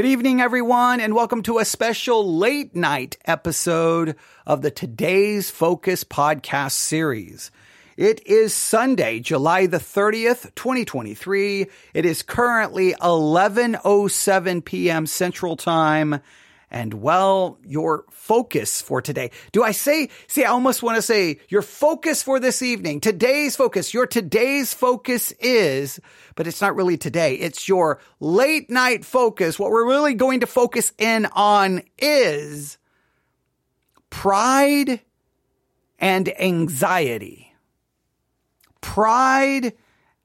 Good evening, everyone, and welcome to a special late night episode of the Today's Focus podcast series. It is Sunday, July the 30th, 2023. It is currently 11:07 p.m. Central Time, and well, your focus for today. Do I say, see, I almost want to say your focus for this evening, today's focus, your today's focus is, but it's not really today. It's your late night focus. What we're really going to focus in on is pride and anxiety. Pride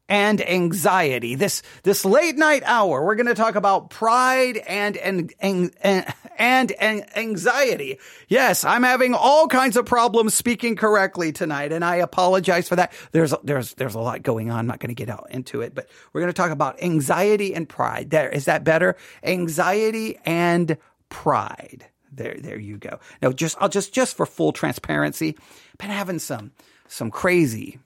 and anxiety. This this late night hour, we're going to talk about pride and and and and, and anxiety. Yes, I'm having all kinds of problems speaking correctly tonight, and I apologize for that. There's there's there's a lot going on. I'm not going to get out into it, but we're going to talk about anxiety and pride. There is that better? Anxiety and pride. There there you go. No, just I'll just just for full transparency, been having some some crazy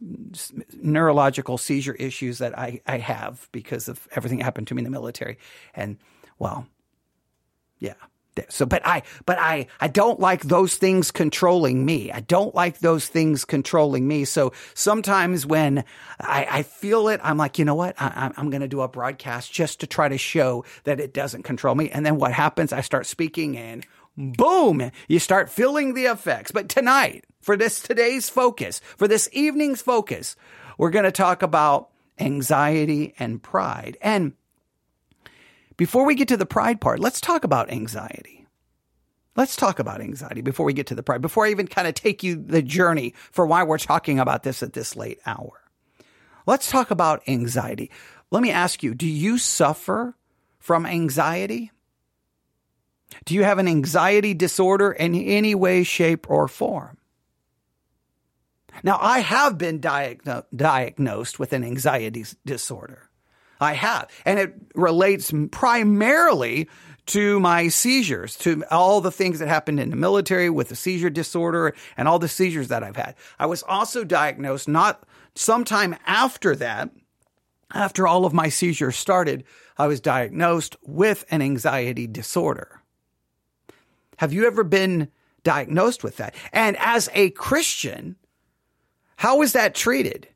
neurological seizure issues that I, I have because of everything that happened to me in the military. And well, yeah. So, but I, but I, I don't like those things controlling me. I don't like those things controlling me. So sometimes when I, I feel it, I'm like, you know what? I, I'm going to do a broadcast just to try to show that it doesn't control me. And then what happens? I start speaking and boom, you start feeling the effects. But tonight, for this today's focus, for this evening's focus, we're going to talk about anxiety and pride. And before we get to the pride part, let's talk about anxiety. Let's talk about anxiety before we get to the pride, before I even kind of take you the journey for why we're talking about this at this late hour. Let's talk about anxiety. Let me ask you, do you suffer from anxiety? Do you have an anxiety disorder in any way, shape, or form? Now, I have been diagno- diagnosed with an anxiety disorder. I have. And it relates primarily to my seizures, to all the things that happened in the military with the seizure disorder and all the seizures that I've had. I was also diagnosed not sometime after that, after all of my seizures started, I was diagnosed with an anxiety disorder. Have you ever been diagnosed with that? And as a Christian, how is that treated?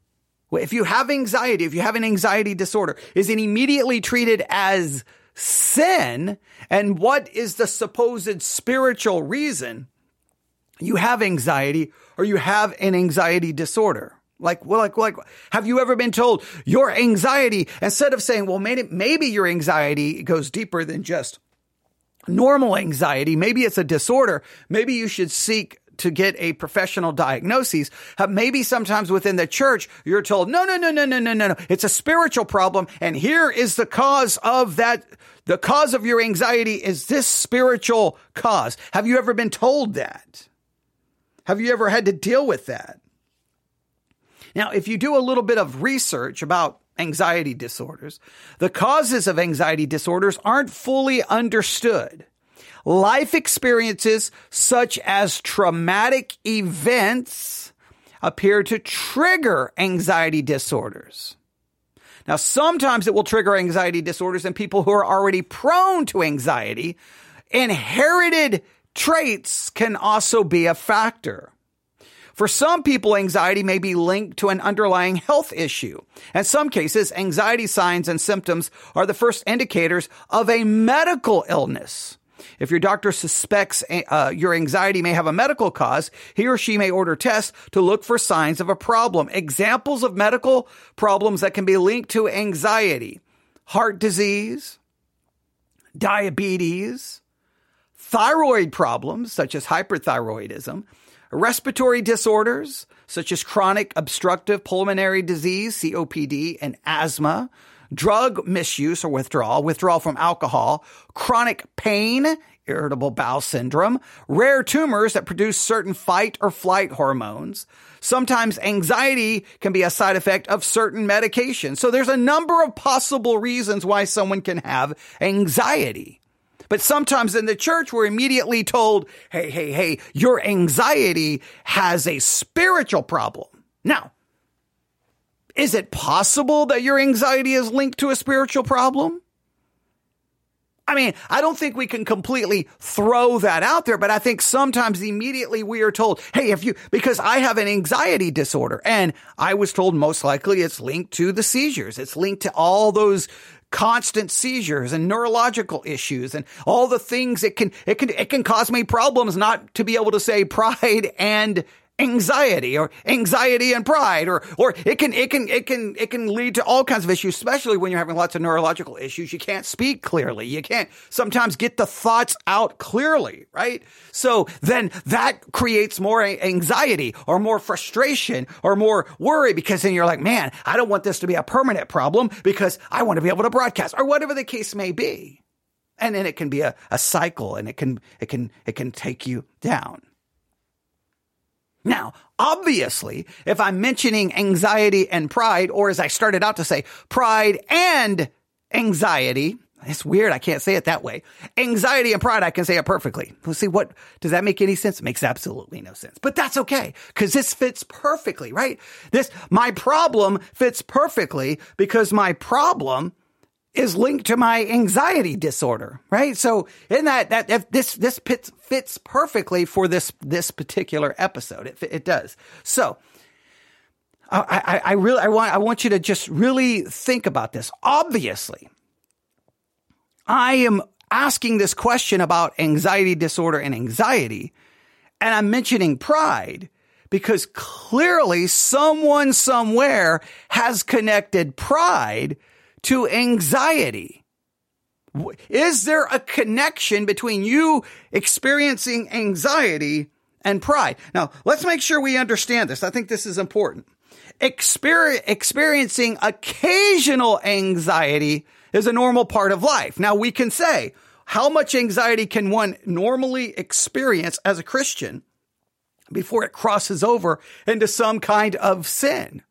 If you have anxiety, if you have an anxiety disorder, is it immediately treated as sin? And what is the supposed spiritual reason you have anxiety or you have an anxiety disorder? Like, well, like, like, have you ever been told your anxiety, instead of saying, well, maybe, maybe your anxiety goes deeper than just normal anxiety. Maybe it's a disorder. Maybe you should seek to get a professional diagnosis. Uh, maybe sometimes within the church, you're told, no, no, no, no, no, no, no, no. It's a spiritual problem. And here is the cause of that. The cause of your anxiety is this spiritual cause. Have you ever been told that? Have you ever had to deal with that? Now, if you do a little bit of research about anxiety disorders, the causes of anxiety disorders aren't fully understood. Life experiences such as traumatic events appear to trigger anxiety disorders. Now, sometimes it will trigger anxiety disorders in people who are already prone to anxiety. Inherited traits can also be a factor. For some people, anxiety may be linked to an underlying health issue. In some cases, anxiety signs and symptoms are the first indicators of a medical illness. If your doctor suspects uh, your anxiety may have a medical cause, he or she may order tests to look for signs of a problem. Examples of medical problems that can be linked to anxiety heart disease, diabetes, thyroid problems such as hyperthyroidism, respiratory disorders such as chronic obstructive pulmonary disease, COPD, and asthma, drug misuse or withdrawal, withdrawal from alcohol, chronic pain, irritable bowel syndrome, rare tumors that produce certain fight or flight hormones. Sometimes anxiety can be a side effect of certain medications. So there's a number of possible reasons why someone can have anxiety. But sometimes in the church, we're immediately told, hey, hey, hey, your anxiety has a spiritual problem. Now, is it possible that your anxiety is linked to a spiritual problem? I mean, I don't think we can completely throw that out there, but I think sometimes immediately we are told, hey, if you, because I have an anxiety disorder and I was told most likely it's linked to the seizures. It's linked to all those constant seizures and neurological issues and all the things it can, it can, it can cause me problems not to be able to say pride and anxiety or anxiety and pride or or it can it can it can it can lead to all kinds of issues especially when you're having lots of neurological issues. You can't speak clearly. You can't sometimes get the thoughts out clearly right? So then that creates more anxiety or more frustration or more worry because then you're like man I don't want this to be a permanent problem because I want to be able to broadcast or whatever the case may be. And then it can be a, a cycle and it can it can it can take you down now, obviously, if I'm mentioning anxiety and pride, or as I started out to say, pride and anxiety, it's weird. I can't say it that way. Anxiety and pride, I can say it perfectly. We'll see what, does that make any sense? It makes absolutely no sense, but that's okay. Cause this fits perfectly, right? This, my problem fits perfectly because my problem is linked to my anxiety disorder, right? So in that, that, if this, this fits, fits perfectly for this, this particular episode. It, it does. So I, I, I really, I want, I want you to just really think about this. Obviously, I am asking this question about anxiety disorder and anxiety, and I'm mentioning pride because clearly someone somewhere has connected pride to anxiety? Is there a connection between you experiencing anxiety and pride? Now, let's make sure we understand this. I think this is important. Exper- experiencing occasional anxiety is a normal part of life. Now, we can say, how much anxiety can one normally experience as a Christian before it crosses over into some kind of sin?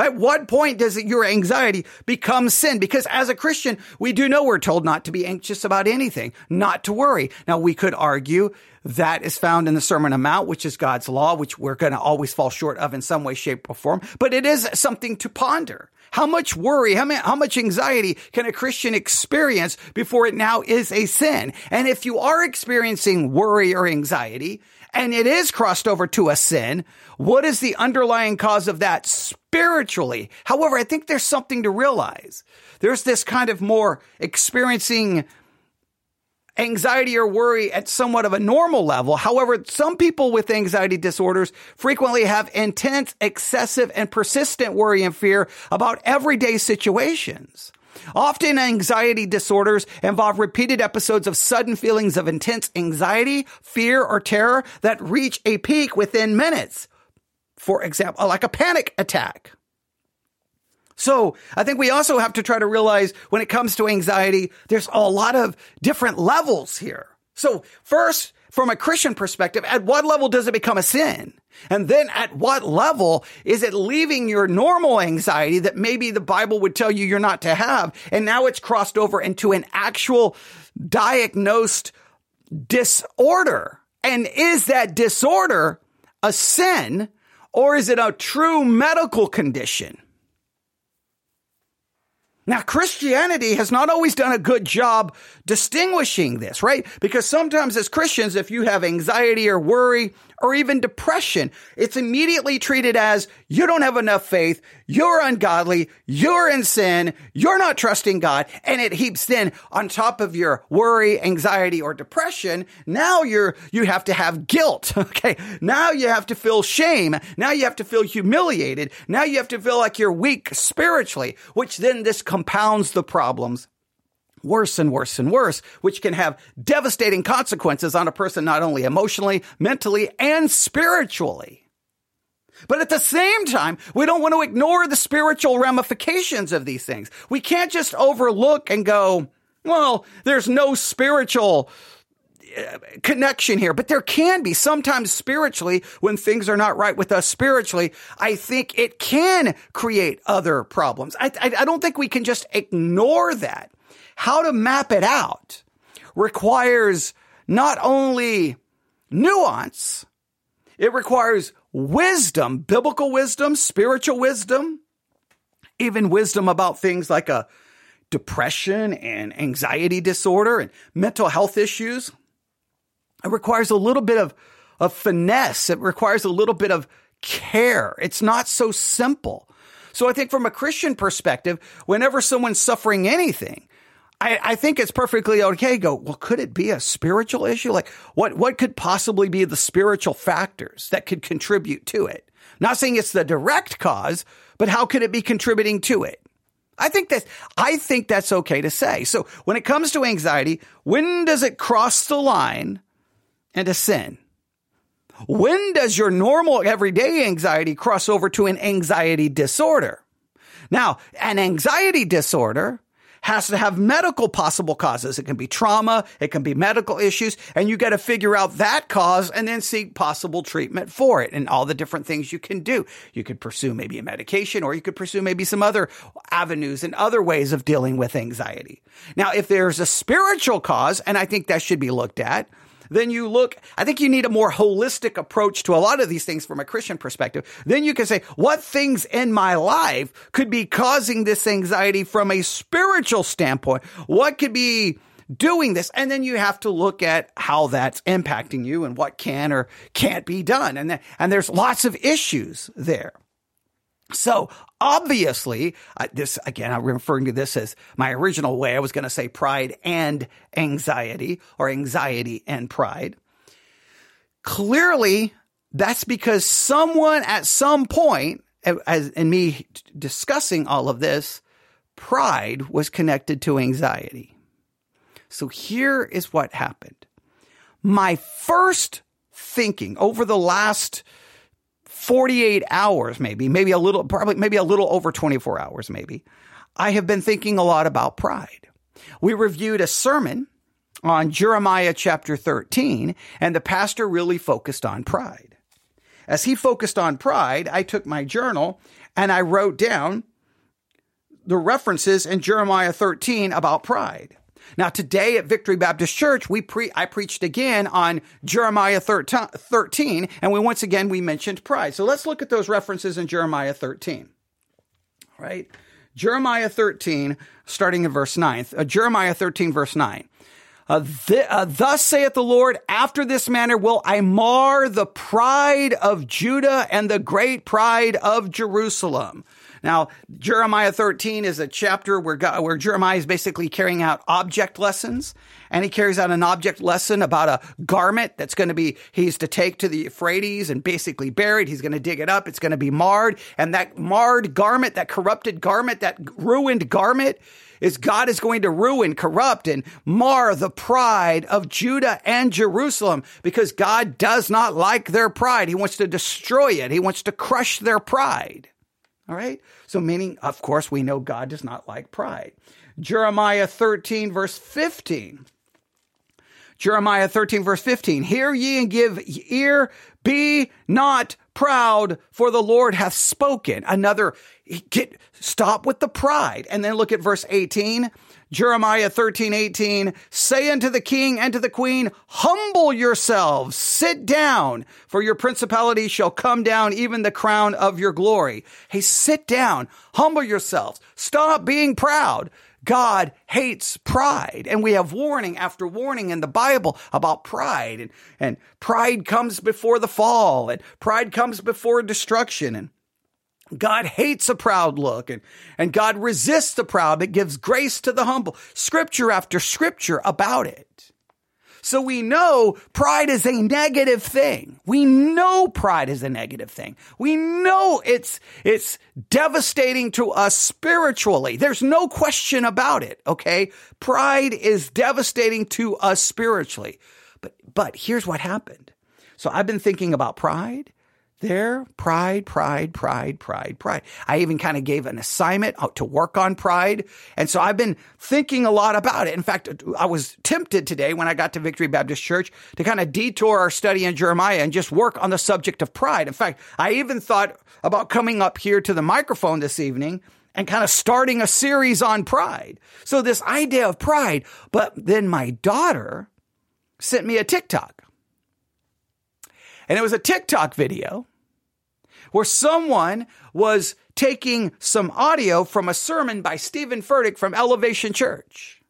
At what point does your anxiety become sin? Because as a Christian, we do know we're told not to be anxious about anything, not to worry. Now, we could argue that is found in the Sermon on Mount, which is God's law, which we're going to always fall short of in some way, shape, or form. But it is something to ponder. How much worry, how, many, how much anxiety can a Christian experience before it now is a sin? And if you are experiencing worry or anxiety, and it is crossed over to a sin, what is the underlying cause of that spiritually? However, I think there's something to realize. There's this kind of more experiencing anxiety or worry at somewhat of a normal level. However, some people with anxiety disorders frequently have intense, excessive, and persistent worry and fear about everyday situations. Often anxiety disorders involve repeated episodes of sudden feelings of intense anxiety, fear, or terror that reach a peak within minutes. For example, like a panic attack. So I think we also have to try to realize when it comes to anxiety, there's a lot of different levels here. So first, from a Christian perspective, at what level does it become a sin? And then at what level is it leaving your normal anxiety that maybe the Bible would tell you you're not to have? And now it's crossed over into an actual diagnosed disorder. And is that disorder a sin or is it a true medical condition? Now, Christianity has not always done a good job distinguishing this, right? Because sometimes as Christians, if you have anxiety or worry or even depression, it's immediately treated as you don't have enough faith, you're ungodly, you're in sin, you're not trusting God, and it heaps then on top of your worry, anxiety, or depression. Now you're, you have to have guilt. Okay. Now you have to feel shame. Now you have to feel humiliated. Now you have to feel like you're weak spiritually, which then this compounds the problems worse and worse and worse, which can have devastating consequences on a person, not only emotionally, mentally, and spiritually. But at the same time, we don't want to ignore the spiritual ramifications of these things. We can't just overlook and go, well, there's no spiritual uh, connection here, but there can be sometimes spiritually when things are not right with us spiritually. I think it can create other problems. I, I, I don't think we can just ignore that how to map it out requires not only nuance, it requires wisdom, biblical wisdom, spiritual wisdom, even wisdom about things like a depression and anxiety disorder and mental health issues. It requires a little bit of, of finesse. It requires a little bit of care. It's not so simple. So I think from a Christian perspective, whenever someone's suffering anything, I, I, think it's perfectly okay. Go, well, could it be a spiritual issue? Like what, what could possibly be the spiritual factors that could contribute to it? Not saying it's the direct cause, but how could it be contributing to it? I think that, I think that's okay to say. So when it comes to anxiety, when does it cross the line into sin? When does your normal everyday anxiety cross over to an anxiety disorder? Now, an anxiety disorder has to have medical possible causes. It can be trauma. It can be medical issues. And you got to figure out that cause and then seek possible treatment for it and all the different things you can do. You could pursue maybe a medication or you could pursue maybe some other avenues and other ways of dealing with anxiety. Now, if there's a spiritual cause, and I think that should be looked at, then you look, I think you need a more holistic approach to a lot of these things from a Christian perspective. Then you can say, what things in my life could be causing this anxiety from a spiritual standpoint? What could be doing this. And then you have to look at how that's impacting you and what can or can't be done. And, th- and there's lots of issues there. So obviously, uh, this again, I'm referring to this as my original way. I was going to say pride and anxiety or anxiety and pride. Clearly, that's because someone at some point, as in me discussing all of this, pride was connected to anxiety. So here is what happened. My first thinking over the last 48 hours, maybe, maybe a little, probably, maybe a little over 24 hours, maybe, I have been thinking a lot about pride. We reviewed a sermon on Jeremiah chapter 13, and the pastor really focused on pride. As he focused on pride, I took my journal and I wrote down the references in Jeremiah 13 about pride. Now today at Victory Baptist Church, we pre, I preached again on Jeremiah 13, and we once again, we mentioned pride. So let's look at those references in Jeremiah 13. Right? Jeremiah 13, starting in verse 9. Uh, Jeremiah 13, verse 9. Uh, th- uh, thus saith the Lord, after this manner will I mar the pride of Judah and the great pride of Jerusalem. Now, Jeremiah 13 is a chapter where God, where Jeremiah is basically carrying out object lessons. And he carries out an object lesson about a garment that's going to be, he's to take to the Euphrates and basically buried. He's going to dig it up. It's going to be marred. And that marred garment, that corrupted garment, that ruined garment, is God is going to ruin, corrupt, and mar the pride of Judah and Jerusalem because God does not like their pride. He wants to destroy it. He wants to crush their pride. All right. So meaning, of course, we know God does not like pride. Jeremiah 13 verse 15. Jeremiah 13 verse 15. Hear ye and give ear. Be not proud for the Lord hath spoken. Another get, stop with the pride. And then look at verse 18. Jeremiah 13, 18, say unto the king and to the queen, humble yourselves, sit down, for your principality shall come down, even the crown of your glory. Hey, sit down, humble yourselves, stop being proud. God hates pride. And we have warning after warning in the Bible about pride. And, and pride comes before the fall, and pride comes before destruction. And God hates a proud look and, and God resists the proud, but gives grace to the humble. Scripture after scripture about it. So we know pride is a negative thing. We know pride is a negative thing. We know it's, it's devastating to us spiritually. There's no question about it. Okay. Pride is devastating to us spiritually. But, but here's what happened. So I've been thinking about pride there, pride, pride, pride, pride, pride. I even kind of gave an assignment out to work on pride. And so I've been thinking a lot about it. In fact, I was tempted today when I got to Victory Baptist Church to kind of detour our study in Jeremiah and just work on the subject of pride. In fact, I even thought about coming up here to the microphone this evening and kind of starting a series on pride. So this idea of pride, but then my daughter sent me a TikTok. And it was a TikTok video where someone was taking some audio from a sermon by Stephen Furtick from Elevation Church.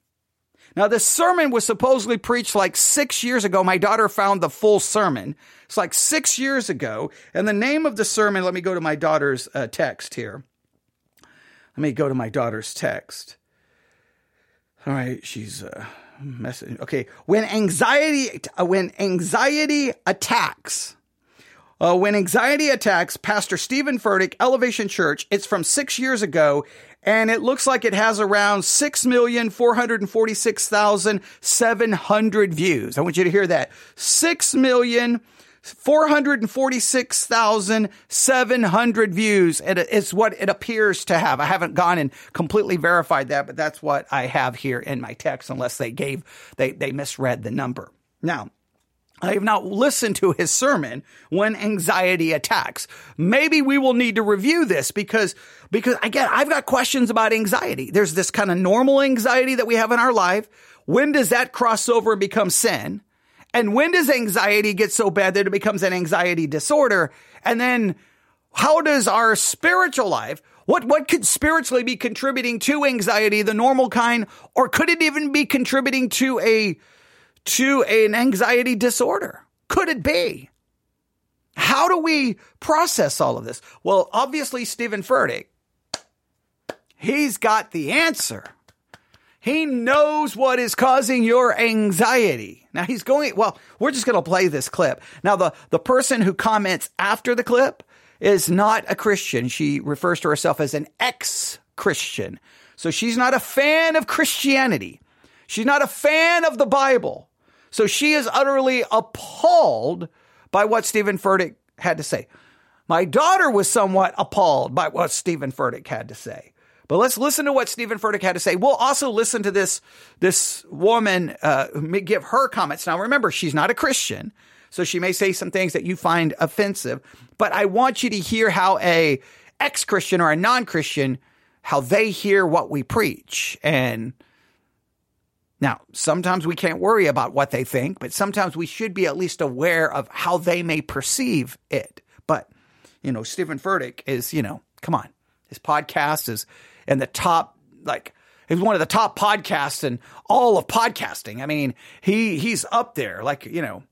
Now, this sermon was supposedly preached like six years ago. My daughter found the full sermon. It's like six years ago. And the name of the sermon, let me go to my daughter's uh, text here. Let me go to my daughter's text. All right, she's uh, messaging. Okay, when anxiety, when anxiety attacks, uh, when anxiety attacks Pastor Stephen Furtick, Elevation Church, it's from six years ago, and it looks like it has around 6,446,700 views. I want you to hear that. 6,446,700 views. It, it's what it appears to have. I haven't gone and completely verified that, but that's what I have here in my text, unless they gave, they, they misread the number. Now, I have not listened to his sermon when anxiety attacks. Maybe we will need to review this because, because again, I've got questions about anxiety. There's this kind of normal anxiety that we have in our life. When does that cross over and become sin? And when does anxiety get so bad that it becomes an anxiety disorder? And then how does our spiritual life, what, what could spiritually be contributing to anxiety, the normal kind, or could it even be contributing to a to an anxiety disorder? Could it be? How do we process all of this? Well, obviously, Stephen Furtick, he's got the answer. He knows what is causing your anxiety. Now he's going, well, we're just going to play this clip. Now, the, the person who comments after the clip is not a Christian. She refers to herself as an ex Christian. So she's not a fan of Christianity. She's not a fan of the Bible. So she is utterly appalled by what Stephen Furtick had to say. My daughter was somewhat appalled by what Stephen Furtick had to say. But let's listen to what Stephen Furtick had to say. We'll also listen to this, this woman uh, give her comments. Now, remember, she's not a Christian, so she may say some things that you find offensive. But I want you to hear how a ex-Christian or a non-Christian, how they hear what we preach. And now, sometimes we can't worry about what they think, but sometimes we should be at least aware of how they may perceive it. But, you know, Stephen Furtick is, you know, come on. His podcast is in the top, like, he's one of the top podcasts in all of podcasting. I mean, he he's up there, like, you know,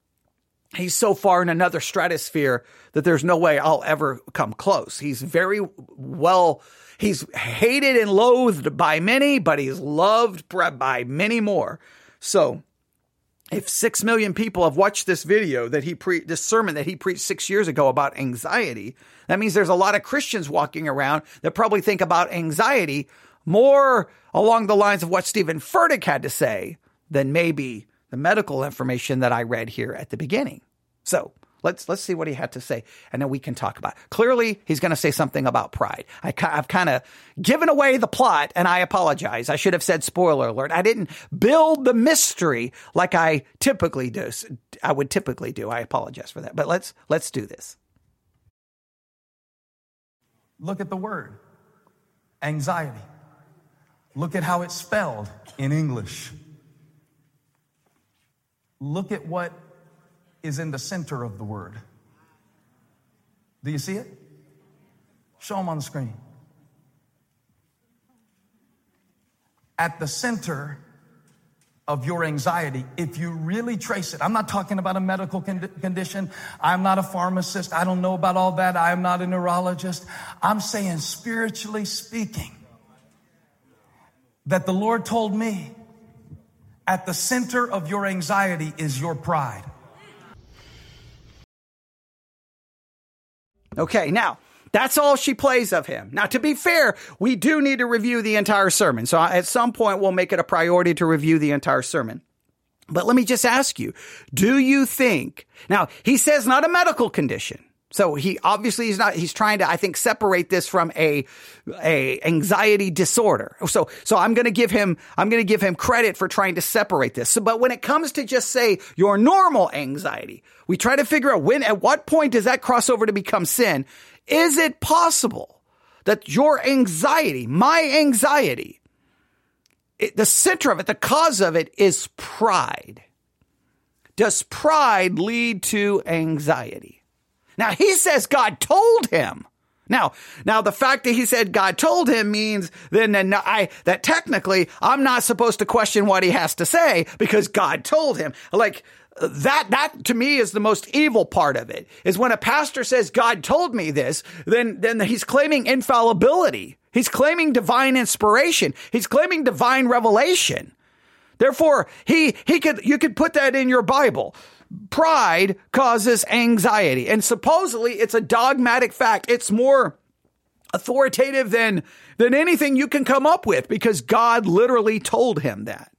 he's so far in another stratosphere that there's no way I'll ever come close. He's very well He's hated and loathed by many, but he's loved by many more. So, if six million people have watched this video that he pre this sermon that he preached six years ago about anxiety, that means there's a lot of Christians walking around that probably think about anxiety more along the lines of what Stephen Furtick had to say than maybe the medical information that I read here at the beginning. So Let's let's see what he had to say, and then we can talk about. It. Clearly, he's going to say something about pride. I, have kind of given away the plot, and I apologize. I should have said spoiler alert. I didn't build the mystery like I typically do. I would typically do. I apologize for that. But let's let's do this. Look at the word anxiety. Look at how it's spelled in English. Look at what is in the center of the word. Do you see it? Show them on the screen. At the center of your anxiety, if you really trace it, I'm not talking about a medical con- condition. I'm not a pharmacist. I don't know about all that. I am not a neurologist. I'm saying, spiritually speaking, that the Lord told me at the center of your anxiety is your pride. Okay, now that's all she plays of him. Now, to be fair, we do need to review the entire sermon. So at some point, we'll make it a priority to review the entire sermon. But let me just ask you, do you think, now he says not a medical condition. So he obviously he's not, he's trying to, I think, separate this from a, a anxiety disorder. So, so I'm going to give him, I'm going to give him credit for trying to separate this. So, but when it comes to just say your normal anxiety, we try to figure out when, at what point does that cross over to become sin? Is it possible that your anxiety, my anxiety, it, the center of it, the cause of it is pride? Does pride lead to anxiety? Now he says God told him. Now, now the fact that he said God told him means then, then I, that technically I'm not supposed to question what he has to say because God told him. Like, that that to me is the most evil part of it. Is when a pastor says god told me this then then he's claiming infallibility. He's claiming divine inspiration. He's claiming divine revelation. Therefore he he could you could put that in your bible pride causes anxiety. And supposedly it's a dogmatic fact. It's more authoritative than, than anything you can come up with because God literally told him that.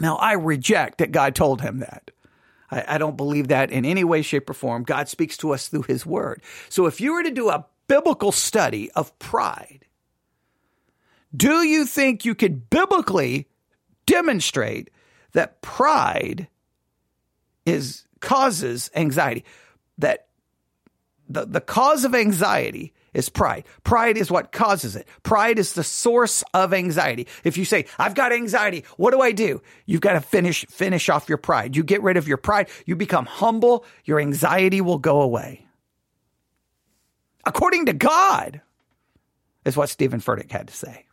Now, I reject that God told him that. I, I, don't believe that in any way, shape, or form. God speaks to us through his word. So if you were to do a biblical study of pride, do you think you could biblically demonstrate that pride is causes anxiety. That the, the cause of anxiety is pride. Pride is what causes it. Pride is the source of anxiety. If you say, I've got anxiety, what do I do? You've got to finish, finish off your pride. You get rid of your pride. You become humble. Your anxiety will go away. According to God, is what Stephen Furtick had to say.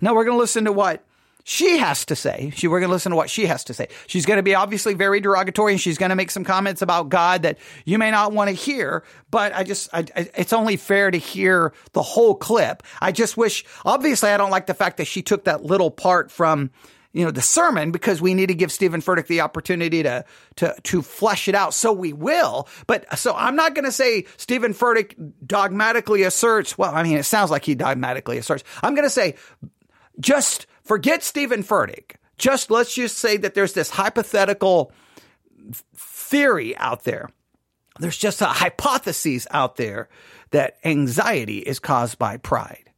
Now we're going to listen to what she has to say. She, we're going to listen to what she has to say. She's going to be obviously very derogatory and she's going to make some comments about God that you may not want to hear, but I just, I, I, it's only fair to hear the whole clip. I just wish, obviously, I don't like the fact that she took that little part from, you know, the sermon because we need to give Stephen Furtick the opportunity to, to, to flesh it out. So we will. But so I'm not going to say Stephen Furtick dogmatically asserts, well, I mean, it sounds like he dogmatically asserts. I'm going to say just Forget Stephen Furtick. Just let's just say that there's this hypothetical theory out there. There's just a hypothesis out there that anxiety is caused by pride.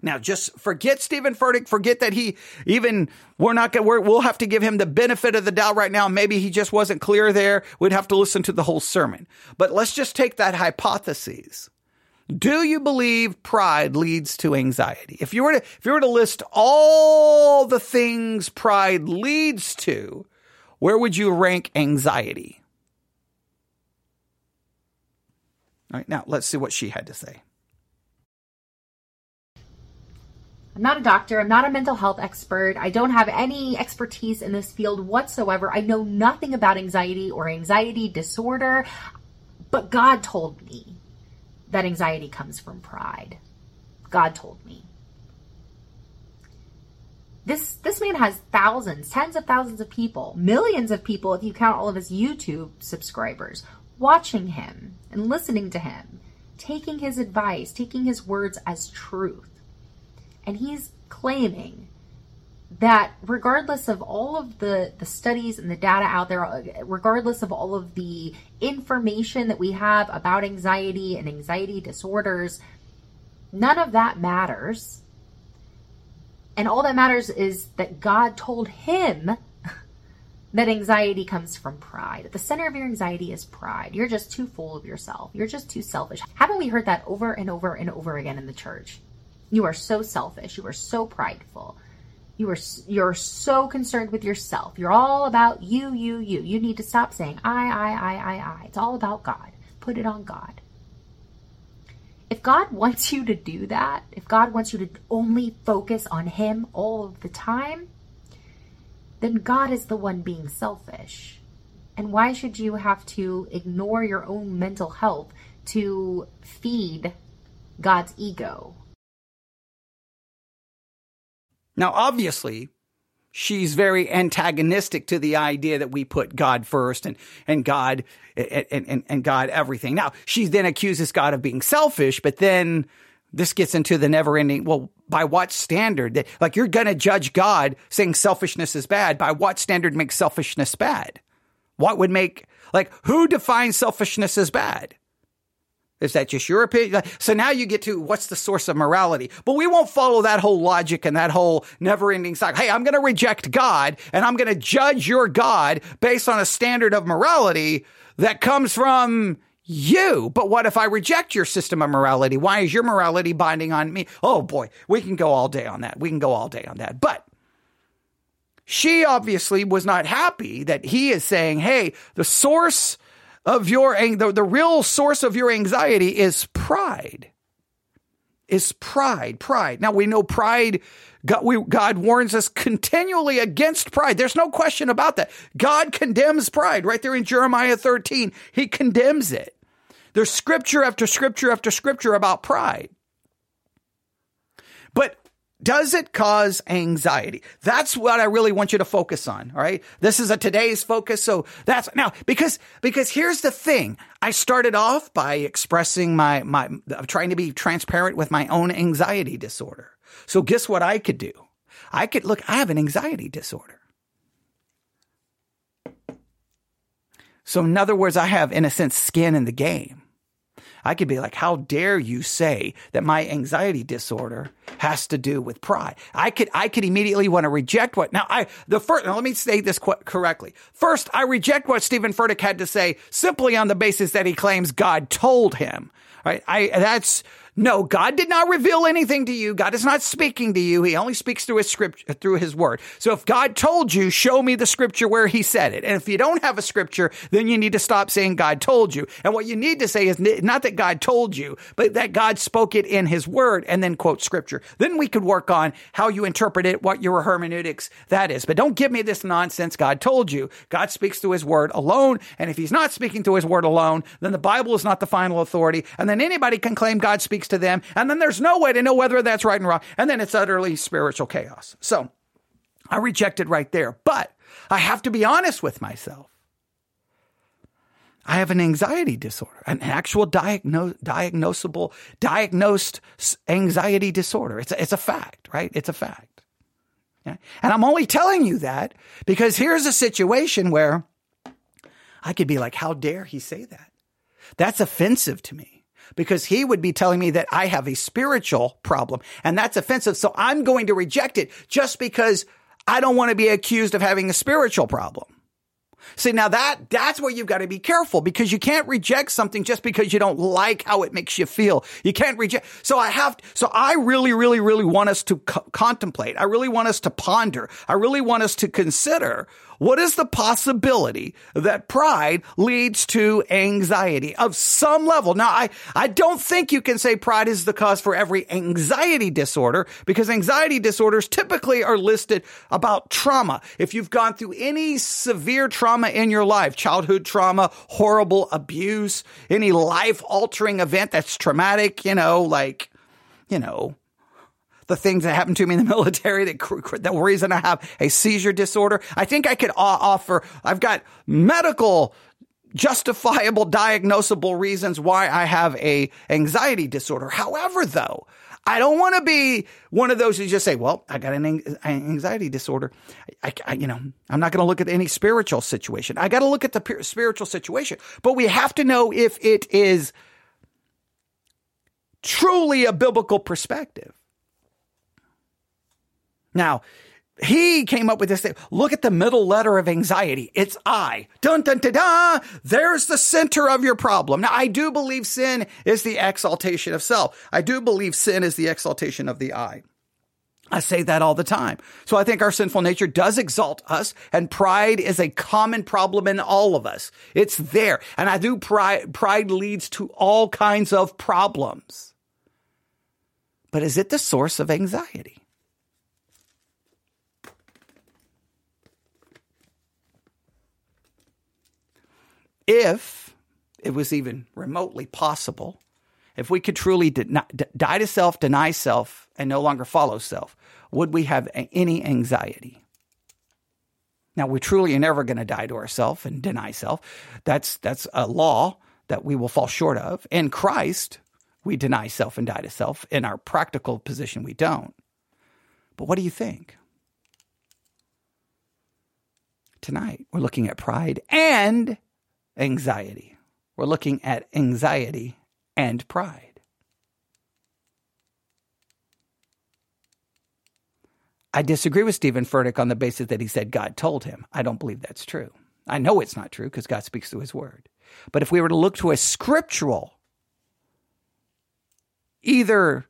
Now, just forget Stephen Furtick. Forget that he even, we're not going to, we'll have to give him the benefit of the doubt right now. Maybe he just wasn't clear there. We'd have to listen to the whole sermon. But let's just take that hypothesis. Do you believe pride leads to anxiety? If you were to, if you were to list all the things pride leads to, where would you rank anxiety? All right, now let's see what she had to say. I'm not a doctor. I'm not a mental health expert. I don't have any expertise in this field whatsoever. I know nothing about anxiety or anxiety disorder, but God told me that anxiety comes from pride. God told me. This this man has thousands, tens of thousands of people, millions of people if you count all of his YouTube subscribers watching him and listening to him, taking his advice, taking his words as truth. And he's claiming that regardless of all of the, the studies and the data out there, regardless of all of the information that we have about anxiety and anxiety disorders, none of that matters. And all that matters is that God told him that anxiety comes from pride. At the center of your anxiety is pride. You're just too full of yourself. You're just too selfish. Haven't we heard that over and over and over again in the church? You are so selfish. You are so prideful. You are you're so concerned with yourself. You're all about you, you, you. You need to stop saying I, I, I, I, I. It's all about God. Put it on God. If God wants you to do that, if God wants you to only focus on Him all of the time, then God is the one being selfish. And why should you have to ignore your own mental health to feed God's ego? Now, obviously, she's very antagonistic to the idea that we put God first and, and God and, and, and God everything. Now, she then accuses God of being selfish, but then this gets into the never ending. Well, by what standard like you're going to judge God saying selfishness is bad? By what standard makes selfishness bad? What would make like who defines selfishness as bad? Is that just your opinion? So now you get to what's the source of morality. But we won't follow that whole logic and that whole never ending cycle. Hey, I'm going to reject God and I'm going to judge your God based on a standard of morality that comes from you. But what if I reject your system of morality? Why is your morality binding on me? Oh boy, we can go all day on that. We can go all day on that. But she obviously was not happy that he is saying, Hey, the source of your, the, the real source of your anxiety is pride. Is pride, pride. Now we know pride, God, we, God warns us continually against pride. There's no question about that. God condemns pride right there in Jeremiah 13. He condemns it. There's scripture after scripture after scripture about pride. But does it cause anxiety? That's what I really want you to focus on. All right. This is a today's focus. So that's now because, because here's the thing. I started off by expressing my, my, trying to be transparent with my own anxiety disorder. So guess what I could do? I could look, I have an anxiety disorder. So in other words, I have, in a sense, skin in the game. I could be like, how dare you say that my anxiety disorder has to do with pride? I could, I could immediately want to reject what, now I, the first, now let me say this qu- correctly. First, I reject what Stephen Furtick had to say simply on the basis that he claims God told him. Right? I, that's, no, God did not reveal anything to you. God is not speaking to you. He only speaks through his scripture, through his word. So if God told you, show me the scripture where he said it. And if you don't have a scripture, then you need to stop saying God told you. And what you need to say is not that God told you, but that God spoke it in his word and then quote scripture. Then we could work on how you interpret it, what your hermeneutics that is. But don't give me this nonsense. God told you. God speaks through his word alone. And if he's not speaking through his word alone, then the Bible is not the final authority. And then anybody can claim God speaks speaks to them. And then there's no way to know whether that's right and wrong. And then it's utterly spiritual chaos. So I reject it right there. But I have to be honest with myself. I have an anxiety disorder, an actual diagnosable, diagnosed anxiety disorder. It's a, it's a fact, right? It's a fact. Yeah? And I'm only telling you that because here's a situation where I could be like, how dare he say that? That's offensive to me because he would be telling me that I have a spiritual problem and that's offensive. So I'm going to reject it just because I don't want to be accused of having a spiritual problem. See, now that, that's where you've got to be careful because you can't reject something just because you don't like how it makes you feel. You can't reject. So I have, so I really, really, really want us to co- contemplate. I really want us to ponder. I really want us to consider what is the possibility that pride leads to anxiety of some level? Now, I, I don't think you can say pride is the cause for every anxiety disorder because anxiety disorders typically are listed about trauma. If you've gone through any severe trauma in your life, childhood trauma, horrible abuse, any life altering event that's traumatic, you know, like, you know, the things that happened to me in the military, that, the reason I have a seizure disorder. I think I could offer, I've got medical justifiable diagnosable reasons why I have a anxiety disorder. However, though, I don't want to be one of those who just say, well, I got an anxiety disorder. I, I you know, I'm not going to look at any spiritual situation. I got to look at the spiritual situation, but we have to know if it is truly a biblical perspective. Now, he came up with this thing. Look at the middle letter of anxiety. It's I. Dun dun dun dun. There's the center of your problem. Now, I do believe sin is the exaltation of self. I do believe sin is the exaltation of the I. I say that all the time. So I think our sinful nature does exalt us and pride is a common problem in all of us. It's there. And I do pride, pride leads to all kinds of problems. But is it the source of anxiety? If it was even remotely possible, if we could truly die to self, deny self, and no longer follow self, would we have any anxiety? Now, we truly are never going to die to ourself and deny self. That's, that's a law that we will fall short of. In Christ, we deny self and die to self. In our practical position, we don't. But what do you think? Tonight, we're looking at pride and anxiety. We're looking at anxiety and pride. I disagree with Stephen Furtick on the basis that he said God told him. I don't believe that's true. I know it's not true because God speaks through his word. But if we were to look to a scriptural, either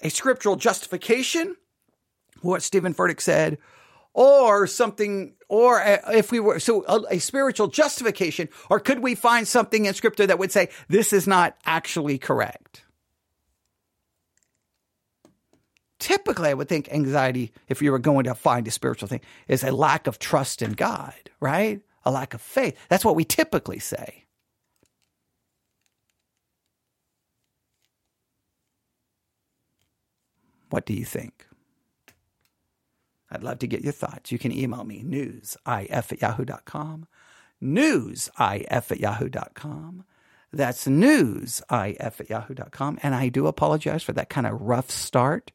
a scriptural justification, what Stephen Furtick said, or something, or if we were, so a, a, spiritual justification, or could we find something in scripture that would say this is not actually correct? Typically, I would think anxiety, if you were going to find a spiritual thing, is a lack of trust in God, right? A lack of faith. That's what we typically say. What do you think? I'd love to get your thoughts. You can email me newsif at yahoo.com. Newsif at yahoo.com. That's newsif at yahoo.com. And I do apologize for that kind of rough start,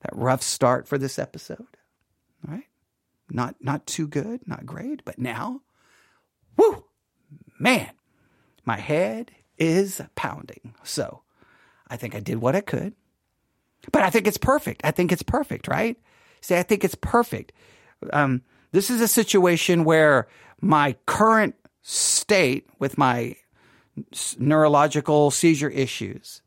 that rough start for this episode. All right. Not, not too good, not great, but now, whoo, man, my head is pounding. So I think I did what I could, but I think it's perfect. I think it's perfect, right? See, I think it's perfect. Um, this is a situation where my current state with my neurological seizure issues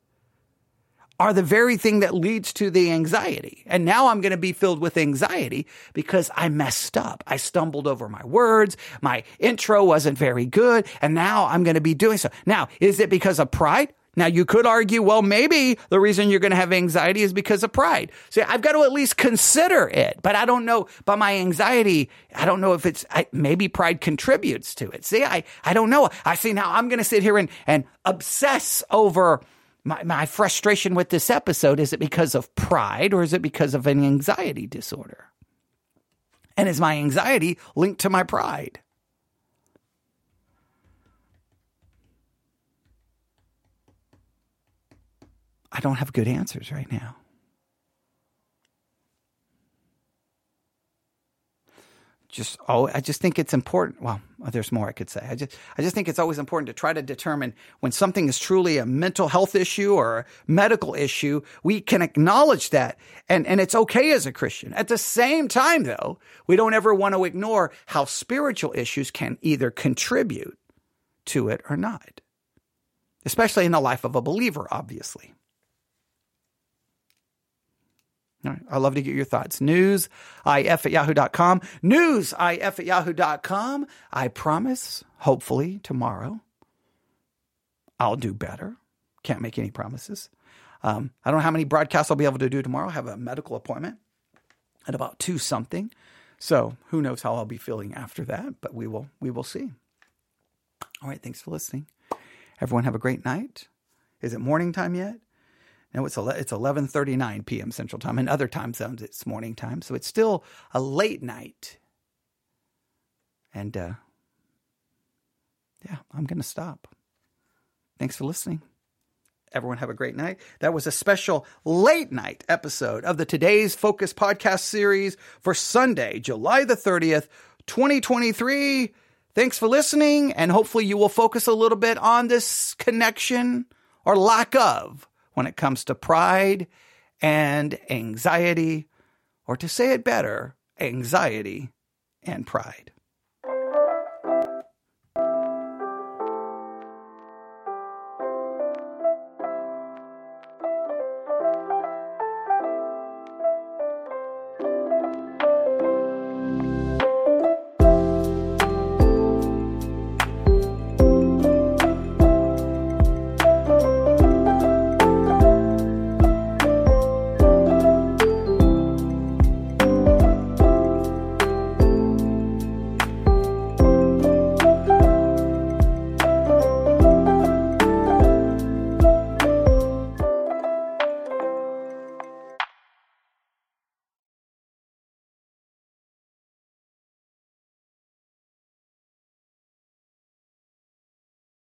are the very thing that leads to the anxiety. And now I'm going to be filled with anxiety because I messed up. I stumbled over my words. My intro wasn't very good. And now I'm going to be doing so. Now, is it because of pride? Now you could argue, well, maybe the reason you're going to have anxiety is because of pride. So I've got to at least consider it, but I don't know. But my anxiety, I don't know if it's I, maybe pride contributes to it. See, I I don't know. I see now. I'm going to sit here and and obsess over. My, my frustration with this episode is it because of pride or is it because of an anxiety disorder? And is my anxiety linked to my pride? I don't have good answers right now. Just oh, I just think it's important. Well, there's more I could say. I just I just think it's always important to try to determine when something is truly a mental health issue or a medical issue. We can acknowledge that, and and it's okay as a Christian. At the same time, though, we don't ever want to ignore how spiritual issues can either contribute to it or not, especially in the life of a believer, obviously. All right. I'd love to get your thoughts. Newsif at yahoo.com. Newsif at yahoo.com. I promise, hopefully, tomorrow, I'll do better. Can't make any promises. Um, I don't know how many broadcasts I'll be able to do tomorrow. I have a medical appointment at about two something. So who knows how I'll be feeling after that, but we will we will see. All right, thanks for listening. Everyone have a great night. Is it morning time yet? No, it's it's 11:39 p.m. Central Time. In other time zones, it's morning time, so it's still a late night. And uh, yeah, I'm going to stop. Thanks for listening. Everyone have a great night. That was a special late night episode of the Today's Focus podcast series for Sunday, July the 30th, 2023. Thanks for listening, and hopefully you will focus a little bit on this connection or lack of when it comes to pride and anxiety, or to say it better, anxiety and pride.